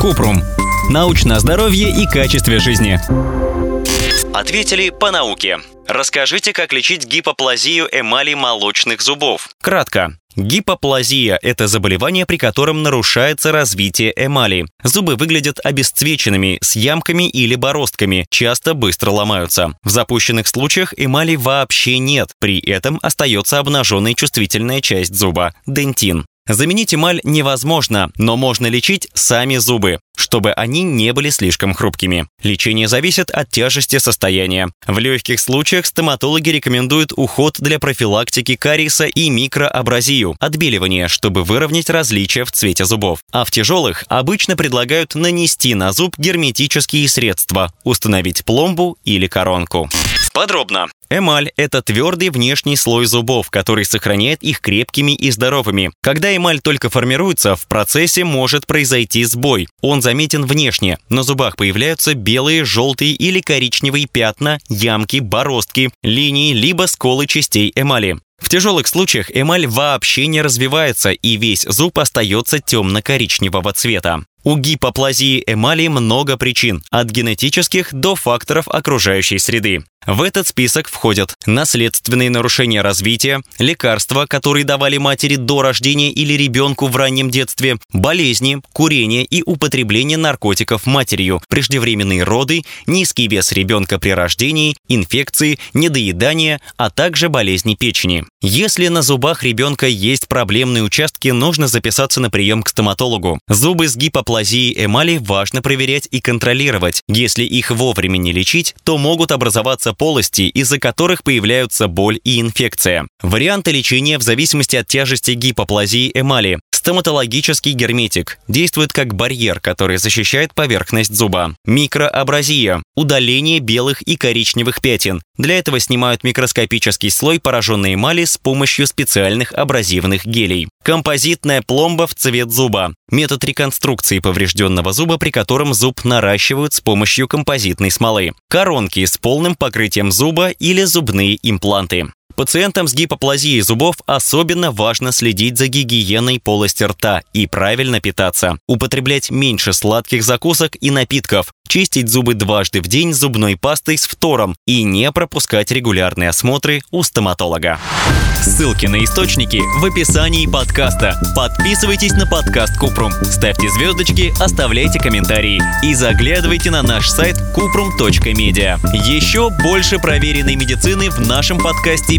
Купрум. Научное здоровье и качестве жизни. Ответили по науке. Расскажите, как лечить гипоплазию эмали молочных зубов. Кратко. Гипоплазия – это заболевание, при котором нарушается развитие эмали. Зубы выглядят обесцвеченными, с ямками или бороздками, часто быстро ломаются. В запущенных случаях эмали вообще нет, при этом остается обнаженная чувствительная часть зуба – дентин. Заменить эмаль невозможно, но можно лечить сами зубы, чтобы они не были слишком хрупкими. Лечение зависит от тяжести состояния. В легких случаях стоматологи рекомендуют уход для профилактики кариеса и микроабразию, отбеливание, чтобы выровнять различия в цвете зубов. А в тяжелых обычно предлагают нанести на зуб герметические средства, установить пломбу или коронку. Подробно. Эмаль – это твердый внешний слой зубов, который сохраняет их крепкими и здоровыми. Когда эмаль только формируется, в процессе может произойти сбой. Он заметен внешне. На зубах появляются белые, желтые или коричневые пятна, ямки, бороздки, линии либо сколы частей эмали. В тяжелых случаях эмаль вообще не развивается, и весь зуб остается темно-коричневого цвета. У гипоплазии эмали много причин, от генетических до факторов окружающей среды. В этот список входят наследственные нарушения развития, лекарства, которые давали матери до рождения или ребенку в раннем детстве, болезни, курение и употребление наркотиков матерью, преждевременные роды, низкий вес ребенка при рождении, инфекции, недоедание, а также болезни печени. Если на зубах ребенка есть проблемные участки, нужно записаться на прием к стоматологу. Зубы с гипоплазией эмали важно проверять и контролировать. Если их вовремя не лечить, то могут образоваться полости, из-за которых появляются боль и инфекция. Варианты лечения в зависимости от тяжести гипоплазии эмали. Стоматологический герметик действует как барьер, который защищает поверхность зуба. Микроабразия – удаление белых и коричневых пятен. Для этого снимают микроскопический слой пораженной эмали с помощью специальных абразивных гелей. Композитная пломба в цвет зуба. Метод реконструкции поврежденного зуба, при котором зуб наращивают с помощью композитной смолы. Коронки с полным покрытием зуба или зубные импланты. Пациентам с гипоплазией зубов особенно важно следить за гигиеной полости рта и правильно питаться, употреблять меньше сладких закусок и напитков, чистить зубы дважды в день зубной пастой с фтором и не пропускать регулярные осмотры у стоматолога. Ссылки на источники в описании подкаста. Подписывайтесь на подкаст Купрум, ставьте звездочки, оставляйте комментарии и заглядывайте на наш сайт kuprum.media. Еще больше проверенной медицины в нашем подкасте